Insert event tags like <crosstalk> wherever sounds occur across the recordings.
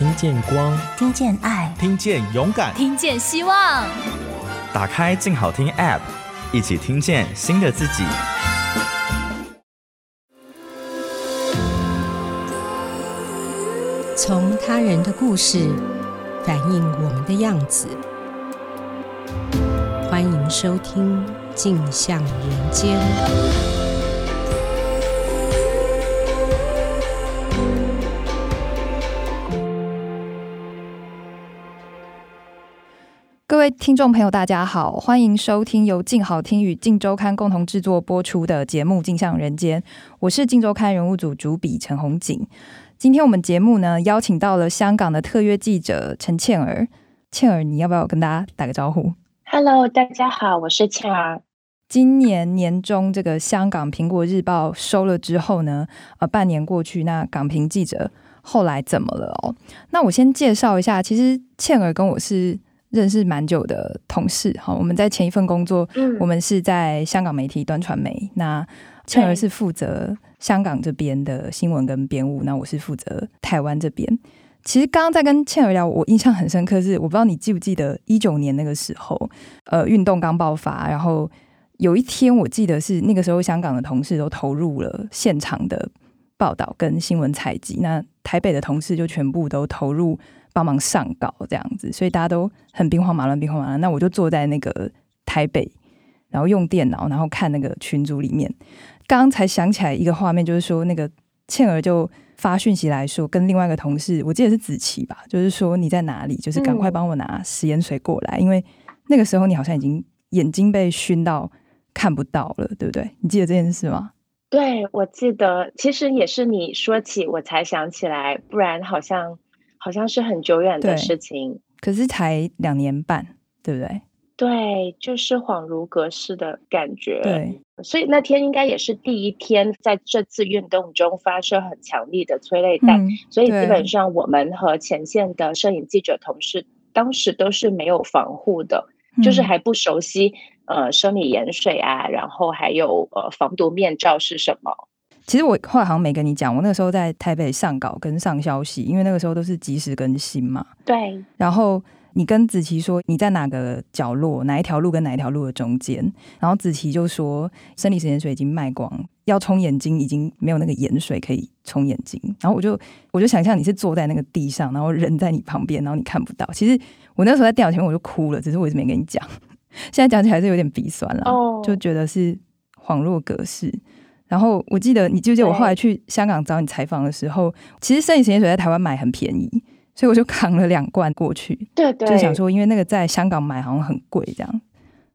听见光，听见爱，听见勇敢，听见希望。打开静好听 App，一起听见新的自己。从他人的故事反映我们的样子。欢迎收听《镜像人间》。位听众朋友，大家好，欢迎收听由静好听与静周刊共同制作播出的节目《镜像人间》，我是静周刊人物组主笔陈红锦。今天我们节目呢，邀请到了香港的特约记者陈倩儿。倩儿，你要不要跟大家打个招呼？Hello，大家好，我是倩儿。今年年中，这个香港《苹果日报》收了之后呢，呃，半年过去，那港评记者后来怎么了哦？那我先介绍一下，其实倩儿跟我是。认识蛮久的同事，哈，我们在前一份工作，嗯，我们是在香港媒体端传媒。那倩儿是负责香港这边的新闻跟编务，那我是负责台湾这边。其实刚刚在跟倩儿聊，我印象很深刻是，我不知道你记不记得一九年那个时候，呃，运动刚爆发，然后有一天我记得是那个时候，香港的同事都投入了现场的报道跟新闻采集，那台北的同事就全部都投入。帮忙上稿这样子，所以大家都很兵荒马乱，兵荒马乱。那我就坐在那个台北，然后用电脑，然后看那个群组里面。刚刚才想起来一个画面，就是说那个倩儿就发讯息来说，跟另外一个同事，我记得是子琪吧，就是说你在哪里？就是赶快帮我拿食盐水过来，因为那个时候你好像已经眼睛被熏到看不到了，对不对？你记得这件事吗？对，我记得，其实也是你说起我才想起来，不然好像。好像是很久远的事情，可是才两年半，对不对？对，就是恍如隔世的感觉。对，所以那天应该也是第一天，在这次运动中发射很强力的催泪弹，嗯，所以基本上我们和前线的摄影记者同事当时都是没有防护的，嗯，就是还不熟悉呃生理盐水啊，然后还有呃防毒面罩是什么。其实我后来好像没跟你讲，我那个时候在台北上稿跟上消息，因为那个时候都是即时更新嘛。对。然后你跟子琪说你在哪个角落，哪一条路跟哪一条路的中间，然后子琪就说生理食盐水已经卖光，要冲眼睛已经没有那个盐水可以冲眼睛。然后我就我就想象你是坐在那个地上，然后人在你旁边，然后你看不到。其实我那时候在电脑前面我就哭了，只是我一直没跟你讲。现在讲起来是有点鼻酸了，oh. 就觉得是恍若隔世。然后我记得，你记不记得我后来去香港找你采访的时候，其实生理食盐水在台湾买很便宜，所以我就扛了两罐过去。对对，就想说，因为那个在香港买好像很贵，这样。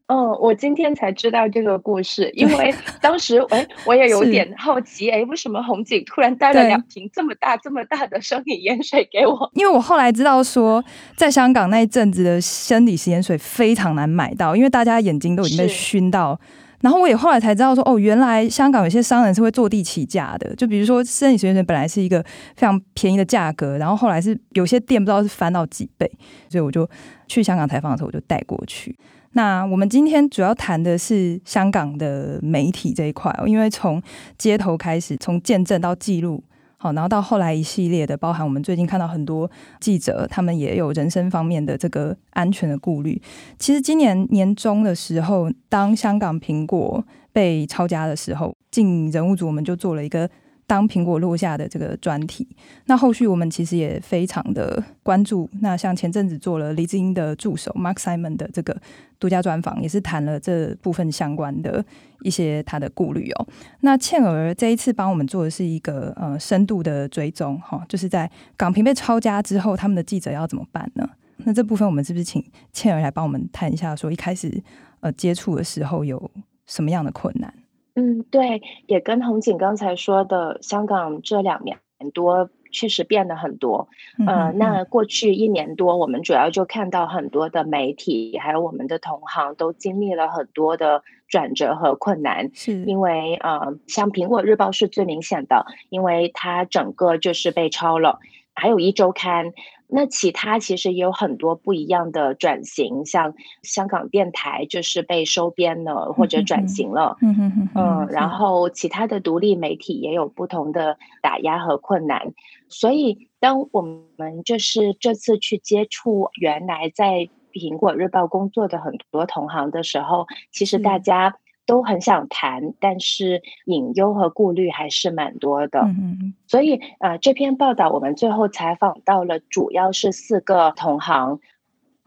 嗯，我今天才知道这个故事，因为 <laughs> 当时哎，我也有点好奇，哎，为什么红景突然带了两瓶这么大、这么大的生理盐水给我？因为我后来知道说，在香港那一阵子的生理食盐水非常难买到，因为大家眼睛都已经被熏到。然后我也后来才知道说，哦，原来香港有些商人是会坐地起价的。就比如说，生理学院本来是一个非常便宜的价格，然后后来是有些店不知道是翻到几倍，所以我就去香港采访的时候，我就带过去。那我们今天主要谈的是香港的媒体这一块，因为从街头开始，从见证到记录。好，然后到后来一系列的，包含我们最近看到很多记者，他们也有人身方面的这个安全的顾虑。其实今年年中的时候，当香港苹果被抄家的时候，进人物组我们就做了一个。当苹果落下的这个专题，那后续我们其实也非常的关注。那像前阵子做了黎智英的助手 Mark Simon 的这个独家专访，也是谈了这部分相关的一些他的顾虑哦。那倩儿这一次帮我们做的是一个呃深度的追踪哈，就是在港苹被抄家之后，他们的记者要怎么办呢？那这部分我们是不是请倩儿来帮我们谈一下，说一开始呃接触的时候有什么样的困难？嗯，对，也跟红景刚才说的，香港这两年多确实变得很多。嗯、呃，那过去一年多，我们主要就看到很多的媒体，还有我们的同行，都经历了很多的转折和困难。是因为呃，像《苹果日报》是最明显的，因为它整个就是被抄了。还有一周刊，那其他其实也有很多不一样的转型，像香港电台就是被收编了或者转型了，嗯嗯嗯，然后其他的独立媒体也有不同的打压和困难，所以当我们就是这次去接触原来在苹果日报工作的很多同行的时候，其实大家。都很想谈，但是隐忧和顾虑还是蛮多的。嗯，所以呃，这篇报道我们最后采访到了，主要是四个同行。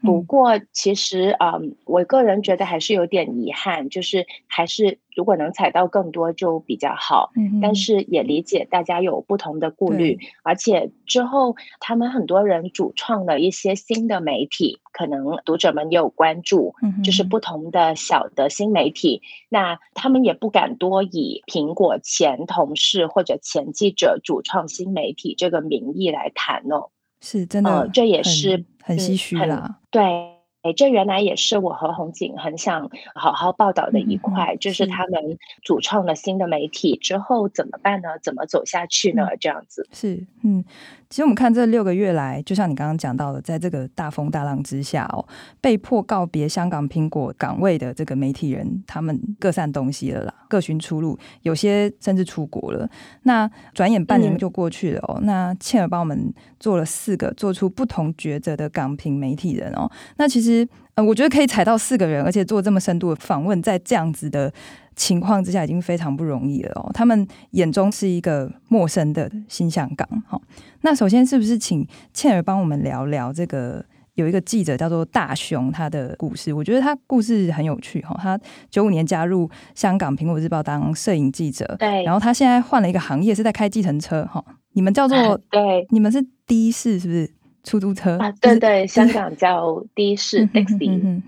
不过，其实啊、嗯，我个人觉得还是有点遗憾，就是还是如果能采到更多就比较好。嗯，但是也理解大家有不同的顾虑，而且之后他们很多人主创了一些新的媒体，可能读者们也有关注，就是不同的小的新媒体。那他们也不敢多以苹果前同事或者前记者主创新媒体这个名义来谈哦。是真的、呃，这也是很唏嘘啦。对。哎，这原来也是我和红景很想好好报道的一块，嗯、就是他们主创了新的媒体之后怎么办呢？怎么走下去呢？这样子是，嗯，其实我们看这六个月来，就像你刚刚讲到的，在这个大风大浪之下哦，被迫告别香港苹果岗位的这个媒体人，他们各散东西了啦，各寻出路，有些甚至出国了。那转眼半年就过去了哦，嗯、那倩儿帮我们做了四个做出不同抉择的港评媒体人哦，那其实。我觉得可以采到四个人，而且做这么深度的访问，在这样子的情况之下，已经非常不容易了哦。他们眼中是一个陌生的新香港。好，那首先是不是请倩儿帮我们聊聊这个？有一个记者叫做大雄，他的故事，我觉得他故事很有趣哈。他九五年加入香港苹果日报当摄影记者，对，然后他现在换了一个行业，是在开计程车哈。你们叫做对，你们是的士是不是？出租车啊，对对，香港叫的士 taxi。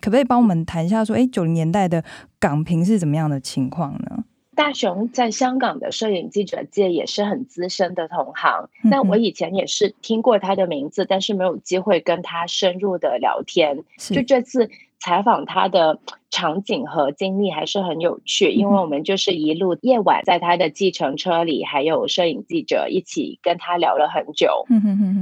可不可以帮我们谈一下，说，哎，九零年代的港评是怎么样的情况呢？大雄在香港的摄影记者界也是很资深的同行，那我以前也是听过他的名字，但是没有机会跟他深入的聊天。就这次。采访他的场景和经历还是很有趣，因为我们就是一路夜晚在他的计程车里，还有摄影记者一起跟他聊了很久。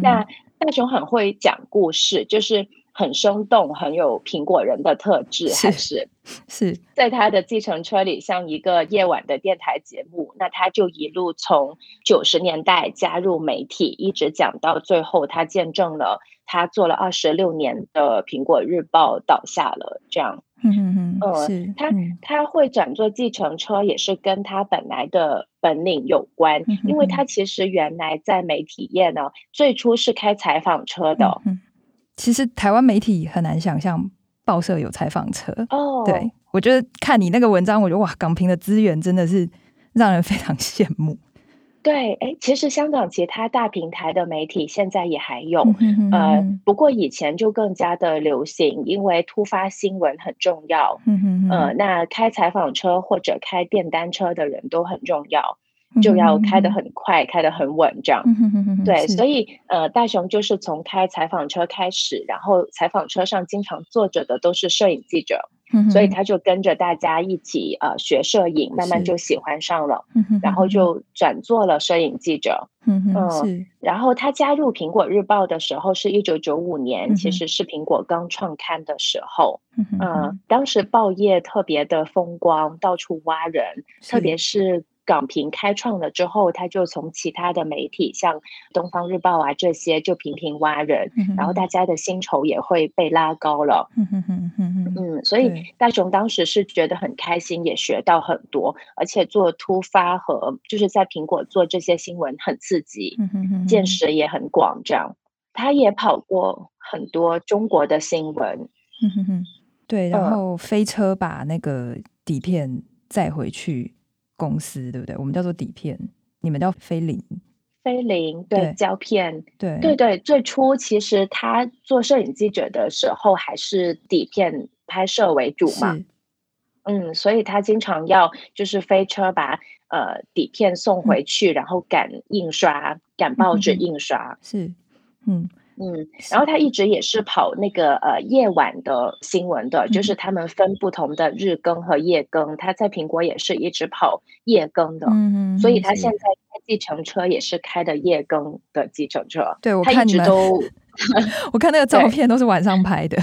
那大雄很会讲故事，就是很生动，很有苹果人的特质，还是是在他的计程车里像一个夜晚的电台节目。那他就一路从九十年代加入媒体，一直讲到最后，他见证了。他做了二十六年的苹果日报倒下了，这样，嗯嗯嗯，是他他会转做计程车，也是跟他本来的本领有关，嗯、因为他其实原来在媒体业呢，最初是开采访车的。嗯，其实台湾媒体很难想象报社有采访车哦。对，我觉得看你那个文章，我觉得哇，港平的资源真的是让人非常 <laughs> 羡慕。对，哎，其实香港其他大平台的媒体现在也还有，嗯、呃，不过以前就更加的流行，因为突发新闻很重要，嗯呃，那开采访车或者开电单车的人都很重要，就要开得很快，开得很稳，这样，嗯、对，所以呃，大雄就是从开采访车开始，然后采访车上经常坐着的都是摄影记者。所以他就跟着大家一起呃学摄影，慢慢就喜欢上了，然后就转做了摄影记者。嗯嗯，然后他加入苹果日报的时候是一九九五年，其实是苹果刚创刊的时候。嗯，当时报业特别的风光，到处挖人，特别是。港评开创了之后，他就从其他的媒体，像《东方日报》啊这些，就频频挖人，嗯、然后大家的薪酬也会被拉高了。嗯嗯嗯嗯嗯，所以大雄当时是觉得很开心，也学到很多，而且做突发和就是在苹果做这些新闻很刺激，嗯哼见识也很广。这样，他也跑过很多中国的新闻。嗯哼哼，对，然后飞车把那个底片载回去。公司对不对？我们叫做底片，你们叫菲林，菲林对胶片，对对对。最初其实他做摄影记者的时候，还是底片拍摄为主嘛。嗯，所以他经常要就是飞车把呃底片送回去，嗯、然后赶印刷，赶报纸印刷。嗯、是，嗯。嗯，然后他一直也是跑那个呃夜晚的新闻的，就是他们分不同的日更和夜更，他在苹果也是一直跑夜更的，嗯，所以他现在开计程车也是开的夜更的计程车。对，我看你们都，<laughs> 我看那个照片都是晚上拍的。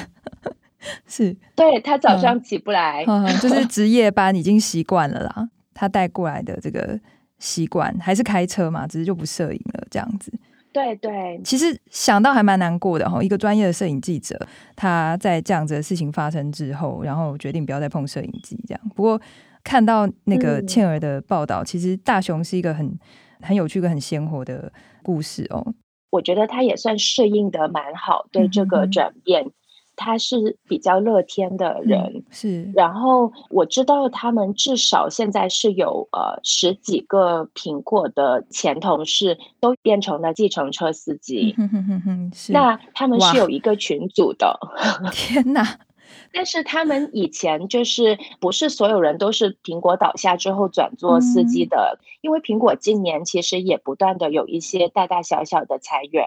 是，对，他早上起不来，嗯嗯、就是 <laughs> 值夜班已经习惯了啦。他带过来的这个习惯还是开车嘛，只是就不摄影了这样子。对对，其实想到还蛮难过的哈。一个专业的摄影记者，他在这样子的事情发生之后，然后决定不要再碰摄影机这样。不过看到那个倩儿的报道，嗯、其实大雄是一个很很有趣、跟很鲜活的故事哦。我觉得他也算适应的蛮好，对这个转变。嗯他是比较乐天的人，嗯、是。然后我知道他们至少现在是有呃十几个苹果的前同事都变成了计程车司机。嗯、哼哼哼是。那他们是有一个群组的。天哪！但是他们以前就是不是所有人都是苹果倒下之后转做司机的，嗯、因为苹果今年其实也不断的有一些大大小小的裁员，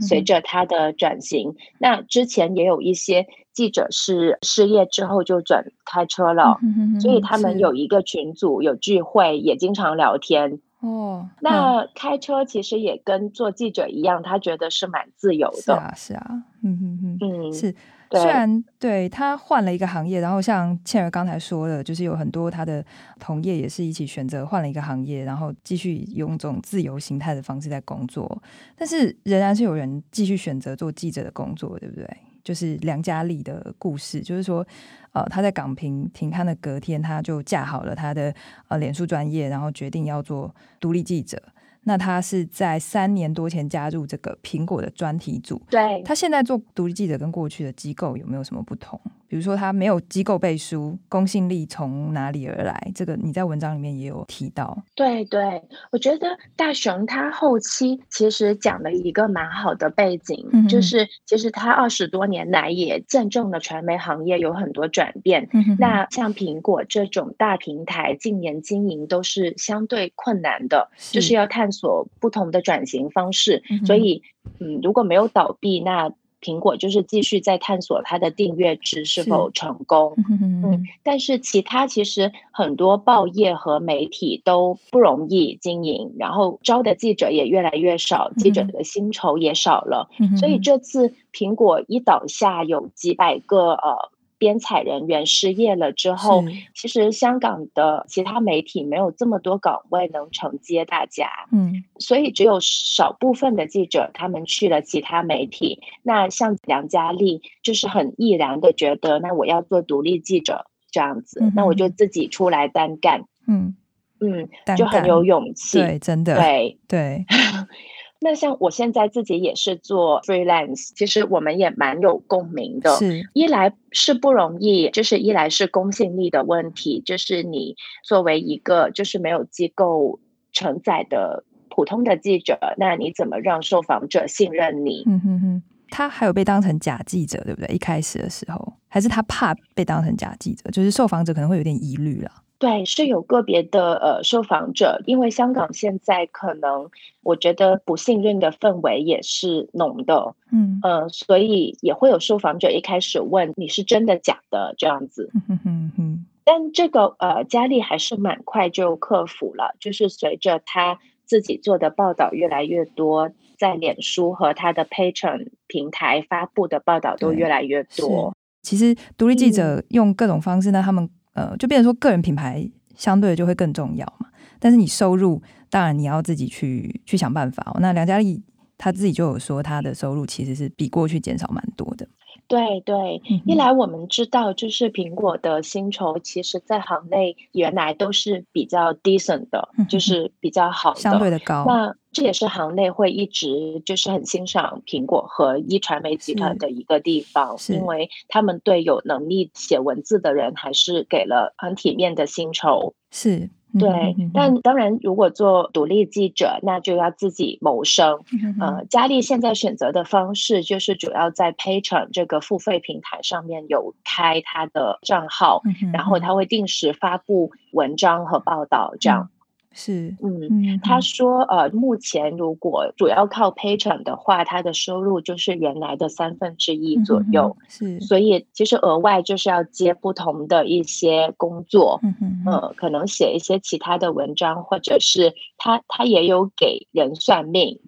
随着它的转型。那之前也有一些记者是失业之后就转开车了，所以他们有一个群组，有聚会，也经常聊天。哦，那开车其实也跟做记者一样，他觉得是蛮自由的。是啊，是啊，嗯嗯嗯，是。虽然对他换了一个行业，然后像倩儿刚才说的，就是有很多他的同业也是一起选择换了一个行业，然后继续用这种自由形态的方式在工作，但是仍然是有人继续选择做记者的工作，对不对？就是梁嘉丽的故事，就是说，呃，他在港平停刊的隔天，他就架好了他的呃脸书专业，然后决定要做独立记者。那他是在三年多前加入这个苹果的专题组。对，他现在做独立记者跟过去的机构有没有什么不同？比如说它没有机构背书，公信力从哪里而来？这个你在文章里面也有提到。对对，我觉得大雄他后期其实讲了一个蛮好的背景，嗯、就是其实他二十多年来也见证了传媒行业有很多转变。嗯、那像苹果这种大平台，近年经营都是相对困难的，是就是要探索不同的转型方式。嗯、所以，嗯，如果没有倒闭，那苹果就是继续在探索它的订阅制是否成功，嗯，但是其他其实很多报业和媒体都不容易经营，然后招的记者也越来越少，记者的薪酬也少了，所以这次苹果一倒下，有几百个呃。编采人员失业了之后，其实香港的其他媒体没有这么多岗位能承接大家，嗯，所以只有少部分的记者他们去了其他媒体。那像梁嘉丽就是很毅然的觉得，那我要做独立记者这样子，嗯、那我就自己出来单干，嗯。嗯，就很有勇气，对，真的，对。对。<laughs> 对那像我现在自己也是做 freelance，其实我们也蛮有共鸣的。是，一来是不容易，就是一来是公信力的问题，就是你作为一个就是没有机构承载的普通的记者，那你怎么让受访者信任你？嗯哼哼，他还有被当成假记者，对不对？一开始的时候，还是他怕被当成假记者，就是受访者可能会有点疑虑了。对，是有个别的呃受访者，因为香港现在可能我觉得不信任的氛围也是浓的，嗯呃，所以也会有受访者一开始问你是真的假的这样子，嗯哼哼，但这个呃佳丽还是蛮快就克服了，就是随着他自己做的报道越来越多，在脸书和他的 Patreon 平台发布的报道都越来越多。其实独立记者用各种方式呢，嗯、他们。呃，就变成说个人品牌相对就会更重要嘛，但是你收入当然你要自己去去想办法哦。那梁嘉丽她自己就有说，她的收入其实是比过去减少蛮多的。对对，一来我们知道，就是苹果的薪酬，其实在行内原来都是比较 decent 的，就是比较好的，相对的高。那这也是行内会一直就是很欣赏苹果和一传媒集团的一个地方，因为他们对有能力写文字的人还是给了很体面的薪酬。是。对，但当然，如果做独立记者，那就要自己谋生。呃，佳丽现在选择的方式就是主要在 Patreon 这个付费平台上面有开他的账号，然后他会定时发布文章和报道，这样。是，嗯，嗯他说，呃，目前如果主要靠 Patreon 的话，他的收入就是原来的三分之一左右。嗯、是，所以其实额外就是要接不同的一些工作，嗯嗯，呃，可能写一些其他的文章，或者是他他也有给人算命，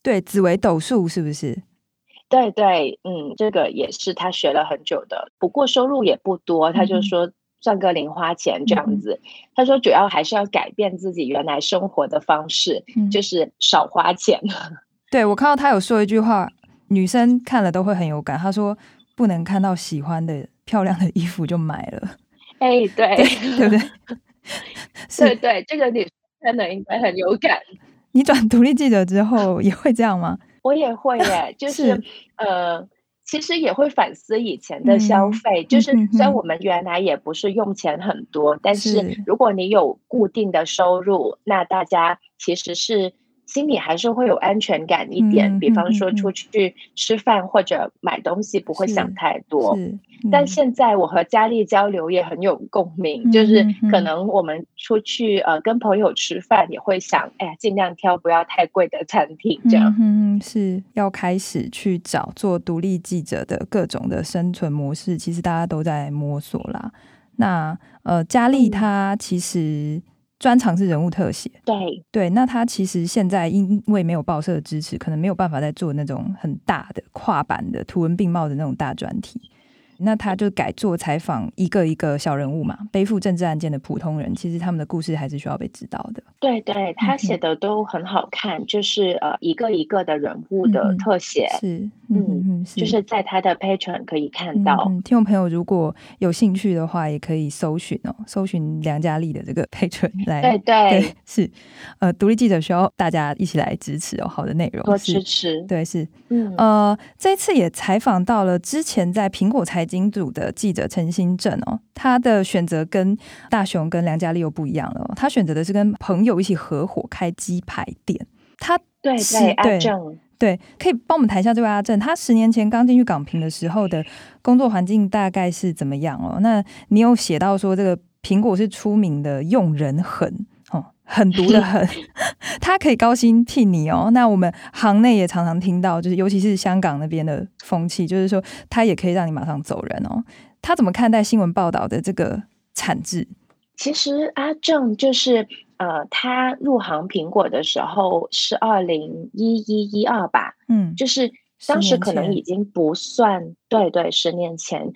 对，紫微斗数是不是？对对，嗯，这个也是他学了很久的，不过收入也不多，他就说赚个零花钱这样子。嗯、他说主要还是要改变自己原来生活的方式，嗯、就是少花钱。<laughs> 对，我看到他有说一句话，女生看了都会很有感。他说不能看到喜欢的漂亮的衣服就买了。哎，对，对，对不对？<laughs> 对对，这个女生看了应该很有感。<laughs> 你转独立记者之后也会这样吗？我也会耶，就是，是呃，其实也会反思以前的消费，嗯、就是虽然我们原来也不是用钱很多，嗯、但是如果你有固定的收入，那大家其实是。心里还是会有安全感一点，嗯、比方说出去吃饭或者买东西不会想太多。嗯、但现在我和佳丽交流也很有共鸣，嗯、就是可能我们出去呃跟朋友吃饭也会想，哎呀，尽量挑不要太贵的餐厅，这样。嗯，是要开始去找做独立记者的各种的生存模式，其实大家都在摸索啦。那呃，佳丽她其实。专长是人物特写，对对，那他其实现在因为没有报社的支持，可能没有办法再做那种很大的跨版的图文并茂的那种大专题。那他就改做采访一个一个小人物嘛，背负政治案件的普通人，其实他们的故事还是需要被知道的。对对，他写的都很好看，嗯、就是呃一个一个的人物的特写，嗯、是嗯嗯，是就是在他的 Patreon 可以看到。嗯、听众朋友如果有兴趣的话，也可以搜寻哦，搜寻梁佳丽的这个 <laughs> Patreon 来。对对，对是呃，独立记者需要大家一起来支持哦，好的内容多支持。对，是嗯呃，这一次也采访到了之前在苹果财经组的记者陈新正哦，他的选择跟大雄跟梁佳丽又不一样了。他选择的是跟朋友一起合伙开鸡排店。他对对阿正对，可以帮我们谈一下这位阿正。他十年前刚进去港平的时候的工作环境大概是怎么样哦？那你有写到说这个苹果是出名的用人狠哦，狠毒的 <laughs> 狠。他可以高薪聘你哦。那我们行内也常常听到，就是尤其是香港那边的风气，就是说他也可以让你马上走人哦。他怎么看待新闻报道的这个产制？其实阿正就是呃，他入行苹果的时候是二零一一一二吧，嗯，就是当时可能已经不算，对对，十年前。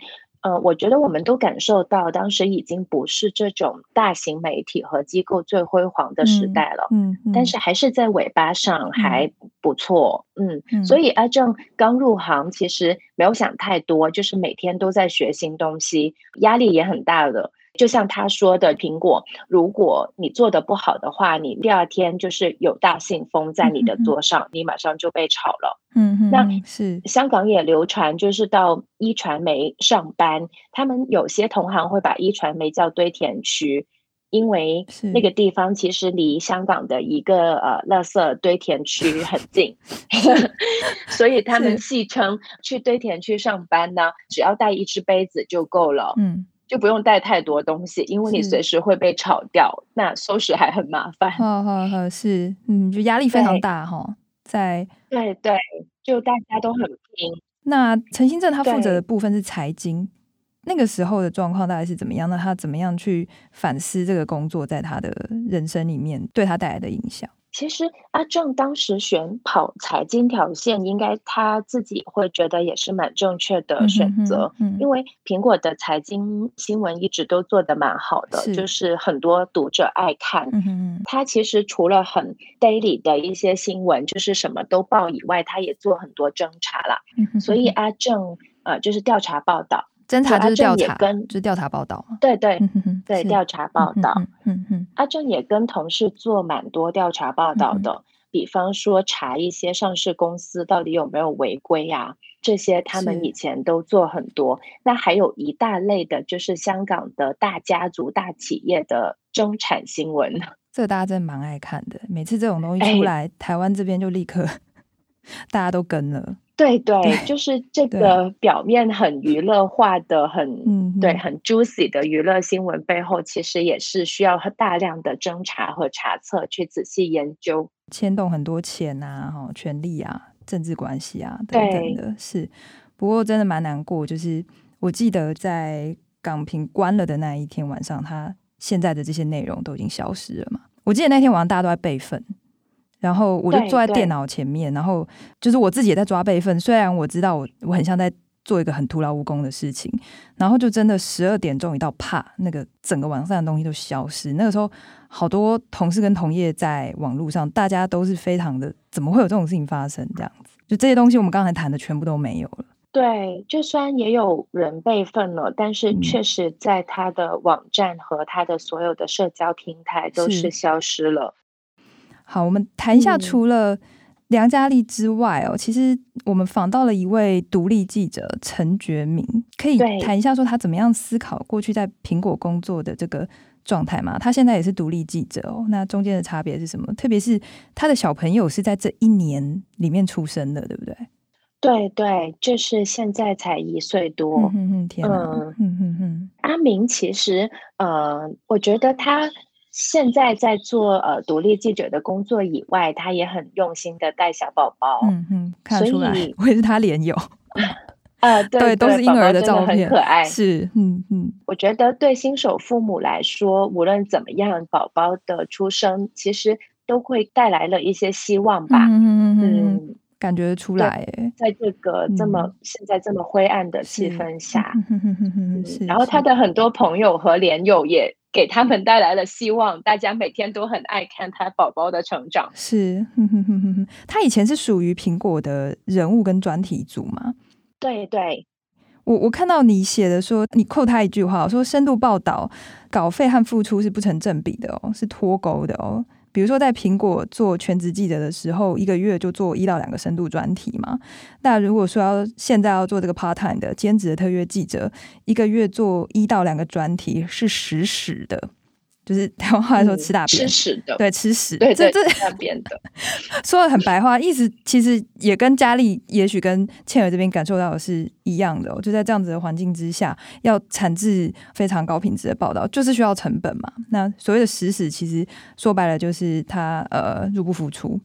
呃，我觉得我们都感受到，当时已经不是这种大型媒体和机构最辉煌的时代了。嗯，但是还是在尾巴上还不错。嗯，嗯，所以阿正刚入行，其实没有想太多，就是每天都在学新东西，压力也很大的。就像他说的，苹果，如果你做的不好的话，你第二天就是有大信封在你的桌上，嗯、你马上就被炒了。嗯哼，那是香港也流传，就是到一传媒上班，他们有些同行会把一传媒叫堆填区，因为那个地方其实离香港的一个呃垃圾堆填区很近，<laughs> 所以他们戏称去堆填区上班呢，只要带一只杯子就够了。嗯。就不用带太多东西，因为你随时会被炒掉，那收拾还很麻烦。好好好，是，嗯，就压力非常大哈对，在对对，就大家都很拼。那陈新正他负责的部分是财经，那个时候的状况大概是怎么样？那他怎么样去反思这个工作在他的人生里面对他带来的影响？其实阿正当时选跑财经条线，应该他自己会觉得也是蛮正确的选择，嗯嗯嗯、因为苹果的财经新闻一直都做得蛮好的，是就是很多读者爱看。他其实除了很 daily 的一些新闻，就是什么都报以外，他也做很多侦查啦。所以阿正呃，就是调查报道。侦查就是调查，跟就是调查报道。对对对，调查报道。嗯嗯，嗯阿正也跟同事做蛮多调查报道的，嗯、比方说查一些上市公司到底有没有违规呀，这些他们以前都做很多。那还有一大类的，就是香港的大家族、大企业的争产新闻。<laughs> 这个大家真的蛮爱看的，每次这种东西出来，哎、台湾这边就立刻 <laughs> 大家都跟了。对对，就是这个表面很娱乐化的、很嗯对很 juicy 的娱乐新闻背后，其实也是需要大量的侦查和查测去仔细研究，牵动很多钱啊、哈权力啊、政治关系啊等等的。是，不过真的蛮难过，就是我记得在港平关了的那一天晚上，他现在的这些内容都已经消失了嘛。我记得那天晚上大家都在备份。然后我就坐在电脑前面，然后就是我自己也在抓备份。虽然我知道我我很像在做一个很徒劳无功的事情，然后就真的十二点钟一到，啪，那个整个网上的东西都消失。那个时候，好多同事跟同业在网络上，大家都是非常的，怎么会有这种事情发生？这样子，就这些东西我们刚才谈的全部都没有了。对，就算也有人备份了，但是确实在他的网站和他的所有的社交平台都是消失了。好，我们谈一下，除了梁嘉丽之外哦，嗯、其实我们访到了一位独立记者陈觉明，可以谈一下说他怎么样思考过去在苹果工作的这个状态吗？他现在也是独立记者哦，那中间的差别是什么？特别是他的小朋友是在这一年里面出生的，对不对？对对，就是现在才一岁多。嗯嗯，天哪，嗯嗯嗯嗯，阿明其实呃，我觉得他。现在在做呃独立记者的工作以外，他也很用心的带小宝宝。嗯嗯，看出来，我也是他连友。<laughs> 呃，<laughs> 对，对，都是婴儿的照片，很可爱。是，嗯嗯，我觉得对新手父母来说，无论怎么样，宝宝的出生其实都会带来了一些希望吧。嗯嗯嗯，感觉出来，在这个这么现在这么灰暗的气氛下，然后他的很多朋友和连友也。给他们带来了希望，大家每天都很爱看他宝宝的成长。是，哼哼哼哼，他以前是属于苹果的人物跟专题组吗？对对，我我看到你写的说，你扣他一句话，说深度报道稿费和付出是不成正比的哦，是脱钩的哦。比如说，在苹果做全职记者的时候，一个月就做一到两个深度专题嘛。那如果说要现在要做这个 part time 的兼职的特约记者，一个月做一到两个专题是实时的。就是 <laughs> 台湾话来说，吃大便，吃屎的，对，吃屎，对，对，这这大便的，<laughs> 说的很白话，意思其实也跟佳丽，也许跟倩儿这边感受到的是一样的哦。就在这样子的环境之下，要产制非常高品质的报道，就是需要成本嘛。那所谓的实屎，其实说白了就是他呃入不敷出，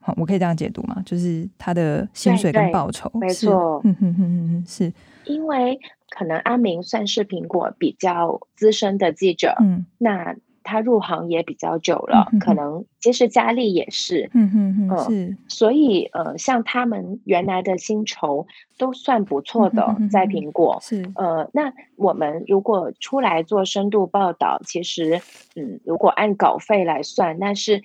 好，我可以这样解读吗？就是他的薪水跟报酬，没错，嗯哼哼哼，是因为。可能阿明算是苹果比较资深的记者，嗯，那他入行也比较久了，嗯、可能其实佳丽也是，嗯嗯嗯，是，所以呃，像他们原来的薪酬都算不错的，嗯、在苹果是，呃，那我们如果出来做深度报道，其实嗯，如果按稿费来算，那是。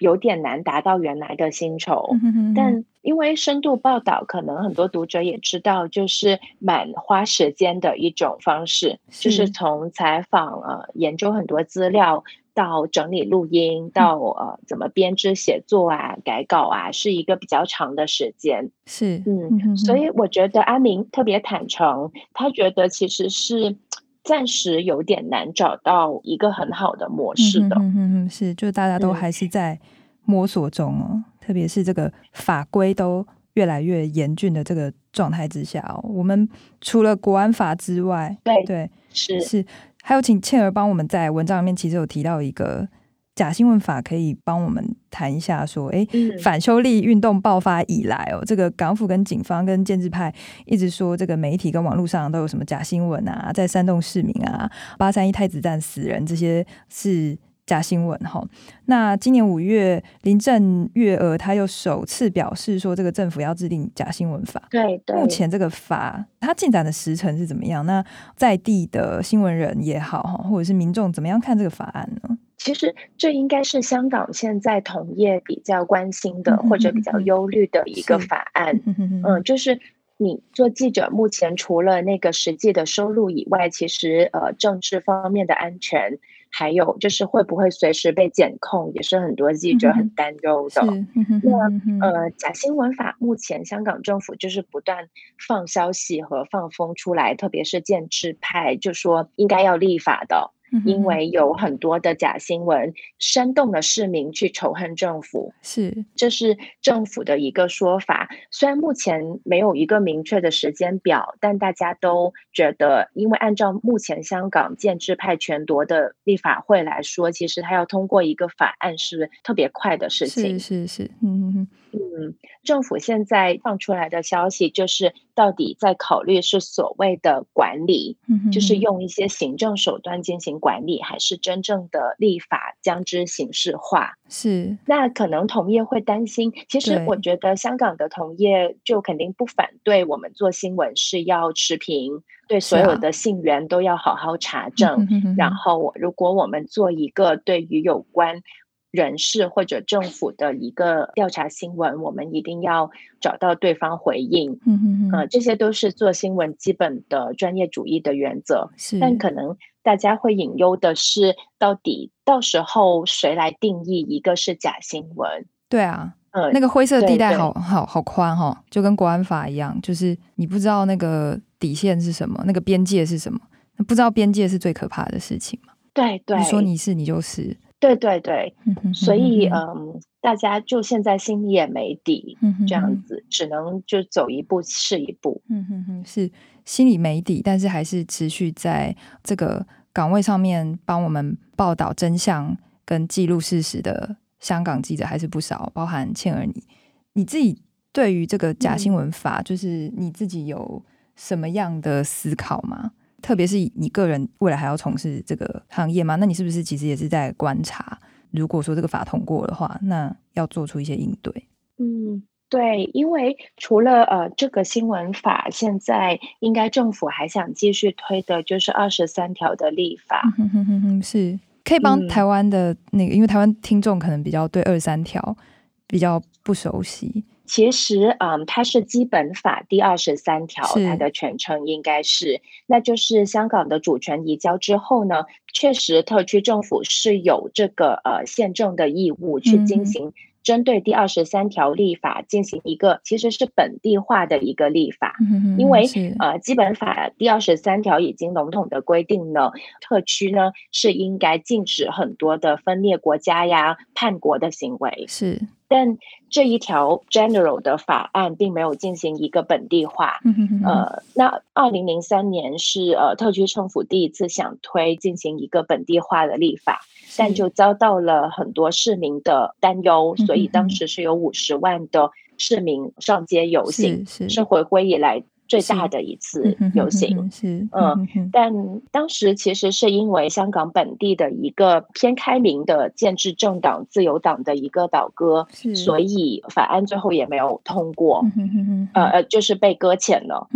有点难达到原来的薪酬，嗯、哼哼，但因为深度报道，可能很多读者也知道，就是蛮花时间的一种方式，是就是从采访呃研究很多资料，到整理录音，到呃怎么编织写作啊、改稿啊，是一个比较长的时间。是，嗯，嗯哼哼，所以我觉得阿明特别坦诚，他觉得其实是。暂时有点难找到一个很好的模式的，嗯嗯嗯，是，就大家都还是在摸索中哦，嗯、特别是这个法规都越来越严峻的这个状态之下哦，我们除了国安法之外，对对是。是，还有请倩儿帮我们在文章里面其实有提到一个。假新闻法可以帮我们谈一下，说，哎，反修例运动爆发以来哦，这个港府跟警方跟建制派一直说，这个媒体跟网络上都有什么假新闻啊，在煽动市民啊，八三一太子站死人这些是假新闻哈。那今年五月，林郑月娥他又首次表示说，这个政府要制定假新闻法。对对。目前这个法它进展的时程是怎么样？那在地的新闻人也好哈，或者是民众怎么样看这个法案呢？其实这应该是香港现在同业比较关心的，或者比较忧虑的一个法案。嗯，就是你做记者，目前除了那个实际的收入以外，其实呃政治方面的安全，还有就是会不会随时被检控，也是很多记者很担忧的。那呃，假新闻法目前香港政府就是不断放消息和放风出来，特别是建制派就说应该要立法的。因为有很多的假新闻，煽动了市民去仇恨政府。是，这是政府的一个说法。虽然目前没有一个明确的时间表，但大家都觉得，因为按照目前香港建制派权夺的立法会来说，其实他要通过一个法案是特别快的事情。是是是，嗯嗯，政府现在放出来的消息就是，到底在考虑是所谓的管理，嗯，就是用一些行政手段进行管理，还是真正的立法将之形式化？是。那可能同业会担心，其实我觉得香港的同业就肯定不反对我们做新闻是要持平，对所有的信源都要好好查证，啊，然后如果我们做一个对于有关。人事或者政府的一个调查新闻，我们一定要找到对方回应。嗯嗯嗯，呃，这些都是做新闻基本的专业主义的原则。是，但可能大家会隐忧的是，到底到时候谁来定义一个是假新闻？对啊，呃，那个灰色地带好好好宽哈，就跟国安法一样，就是你不知道那个底线是什么，那个边界是什么，不知道边界是最可怕的事情嘛。对对，你说你是，你就是。对对对，所以嗯，大家就现在心里也没底，这样子只能就走一步是一步。嗯哼哼，是心里没底，但是还是持续在这个岗位上面帮我们报道真相跟记录事实的香港记者还是不少，包含倩儿你，你自己对于这个假新闻法，嗯，就是你自己有什么样的思考吗？特别是你个人未来还要从事这个行业吗？那你是不是其实也是在观察？如果说这个法通过的话，那要做出一些应对。嗯，对，因为除了呃这个新闻法，现在应该政府还想继续推的就是二十三条的立法。嗯哼哼哼，是可以帮台湾的那个，嗯、因为台湾听众可能比较对二十三条比较不熟悉。其实，嗯，它是基本法第二十三条，它的全称应该是，那就是香港的主权移交之后呢，确实特区政府是有这个呃宪政的义务去进行针对第二十三条立法进行一个其实是本地化的一个立法，因为呃基本法第二十三条已经笼统的规定了，特区呢是应该禁止很多的分裂国家呀、叛国的行为，是。但这一条 general 的法案并没有进行一个本地化。呃，那二零零三年是呃特区政府第一次想推进行一个本地化的立法，但就遭到了很多市民的担忧，所以当时是有五十万的市民上街游行，是，回归以来。最大的一次游行是，嗯，但当时其实是因为香港本地的一个偏开明的建制政党自由党的一个倒戈，所以法案最后也没有通过，呃呃，就是被搁浅了。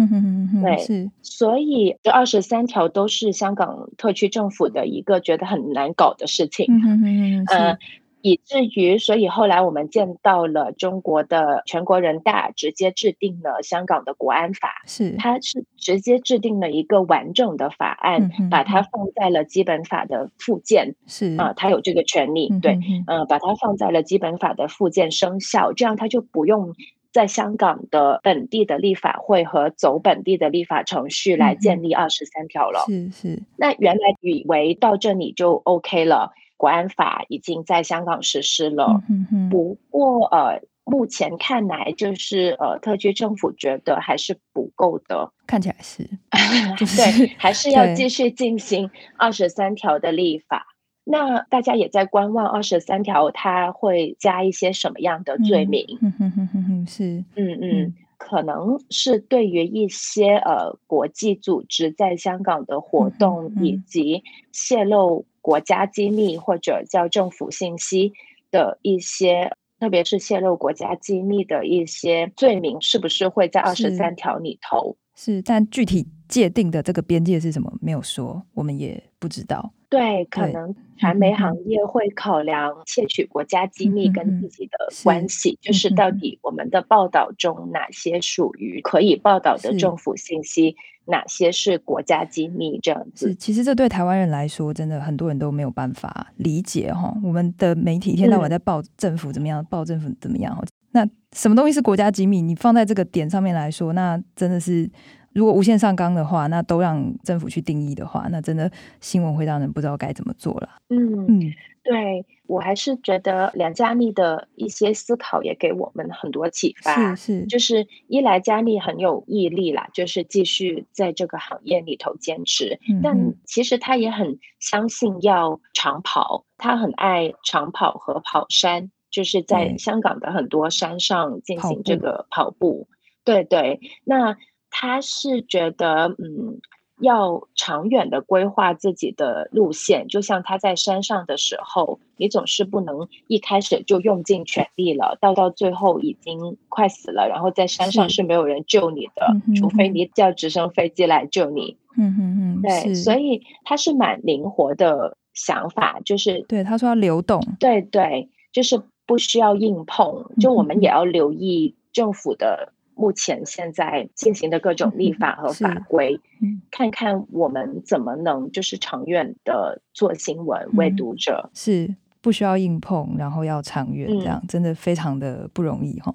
对，所以这二十三条都是香港特区政府的一个觉得很难搞的事情。嗯。以至于，所以后来我们见到了中国的全国人大直接制定了香港的国安法，是。它是直接制定了一个完整的法案，嗯、把它放在了基本法的附件，是。啊，它有这个权利，嗯、对，嗯、呃，把它放在了基本法的附件生效，这样它就不用在香港的本地的立法会和走本地的立法程序来建立二十三条了，是是，那原来以为到这里就 OK 了。国安法已经在香港实施了，不过呃，目前看来就是呃，特区政府觉得还是不够的，看起来是，<laughs> 对，还是要继续进行二十三条的立法。那大家也在观望二十三条，它会加一些什么样的罪名？是，嗯嗯，可能是对于一些呃国际组织在香港的活动以及泄露。国家机密或者叫政府信息的一些，特别是泄露国家机密的一些罪名，是不是会在二十三条里头？是，但具体界定的这个边界是什么，没有说，我们也不知道。对，可能传媒行业会考量窃取国家机密跟自己的关系，是就是到底我们的报道中哪些属于可以报道的政府信息，哪些是国家机密这样子。其实这对台湾人来说，真的很多人都没有办法理解哈。我们的媒体一天到晚在报政府怎么样，报政府怎么样。那什么东西是国家机密？你放在这个点上面来说，那真的是如果无限上纲的话，那都让政府去定义的话，那真的新闻会让人不知道该怎么做了。嗯嗯，对，我还是觉得梁嘉丽的一些思考也给我们很多启发。是是，就是一来嘉丽很有毅力啦，就是继续在这个行业里头坚持。但其实她也很相信要长跑，她很爱长跑和跑山，就是在香港的很多山上进行这个跑步。对对，那。他是觉得，嗯，要长远的规划自己的路线，就像他在山上的时候，你总是不能一开始就用尽全力了，到到最后已经快死了，然后在山上是没有人救你的，嗯、除非你叫直升飞机来救你。嗯嗯嗯，对，所以他是蛮灵活的想法，就是对他说要流动，对对，就是不需要硬碰，就我们也要留意政府的。目前现在进行的各种立法和法规，嗯、看看我们怎么能就是长远的做新闻，嗯、为读者是不需要硬碰，然后要长远，这样、嗯、真的非常的不容易哈。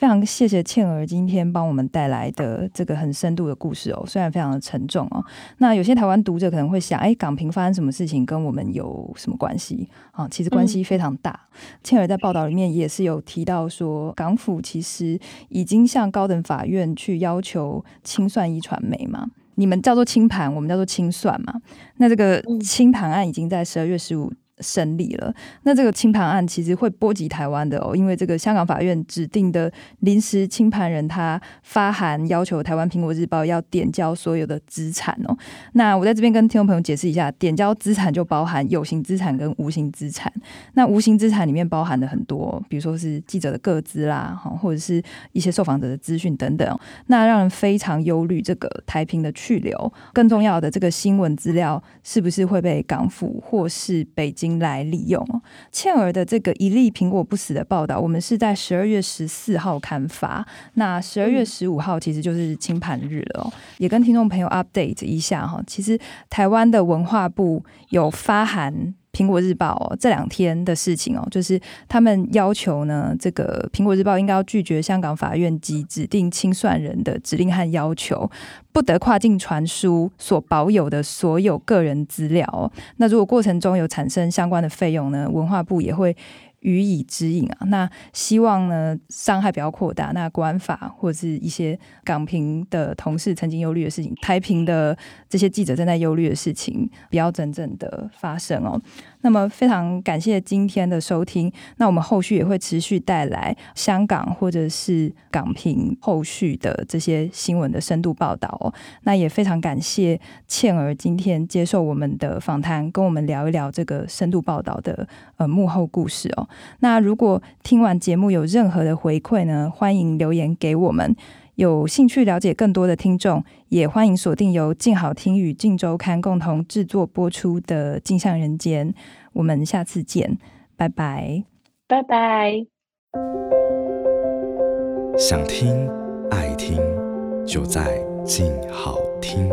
非常谢谢倩儿今天帮我们带来的这个很深度的故事哦，虽然非常的沉重哦。那有些台湾读者可能会想，哎，港平发生什么事情跟我们有什么关系啊？其实关系非常大。嗯、倩儿在报道里面也是有提到说，港府其实已经向高等法院去要求清算一传媒嘛，你们叫做清盘，我们叫做清算嘛。那这个清盘案已经在十二月十五。审理了，那这个清盘案其实会波及台湾的哦，因为这个香港法院指定的临时清盘人，他发函要求台湾苹果日报要点交所有的资产哦。那我在这边跟听众朋友解释一下，点交资产就包含有形资产跟无形资产。那无形资产里面包含的很多，比如说是记者的个资啦，或者是一些受访者的资讯等等。那让人非常忧虑，这个台苹的去留，更重要的这个新闻资料是不是会被港府或是北京来利用倩儿的这个一粒苹果不死的报道，我们是在十二月十四号刊发，那十二月十五号其实就是清盘日了，哦，也跟听众朋友 update 一下哈。其实台湾的文化部有发函。苹果日报哦，这两天的事情哦，就是他们要求呢，这个苹果日报应该要拒绝香港法院及指定清算人的指令和要求，不得跨境传输所保有的所有个人资料。那如果过程中有产生相关的费用呢，文化部也会。予以指引啊，那希望呢，伤害不要扩大。那国安法或者是一些港评的同事曾经忧虑的事情，台评的这些记者正在忧虑的事情，不要真正的发生哦。那么非常感谢今天的收听，那我们后续也会持续带来香港或者是港评后续的这些新闻的深度报道哦。那也非常感谢倩儿今天接受我们的访谈，跟我们聊一聊这个深度报道的呃幕后故事哦。那如果听完节目有任何的回馈呢，欢迎留言给我们。有兴趣了解更多的听众，也欢迎锁定由静好听与静周刊共同制作播出的《镜像人间》。我们下次见，拜拜，拜拜。想听爱听，就在静好听。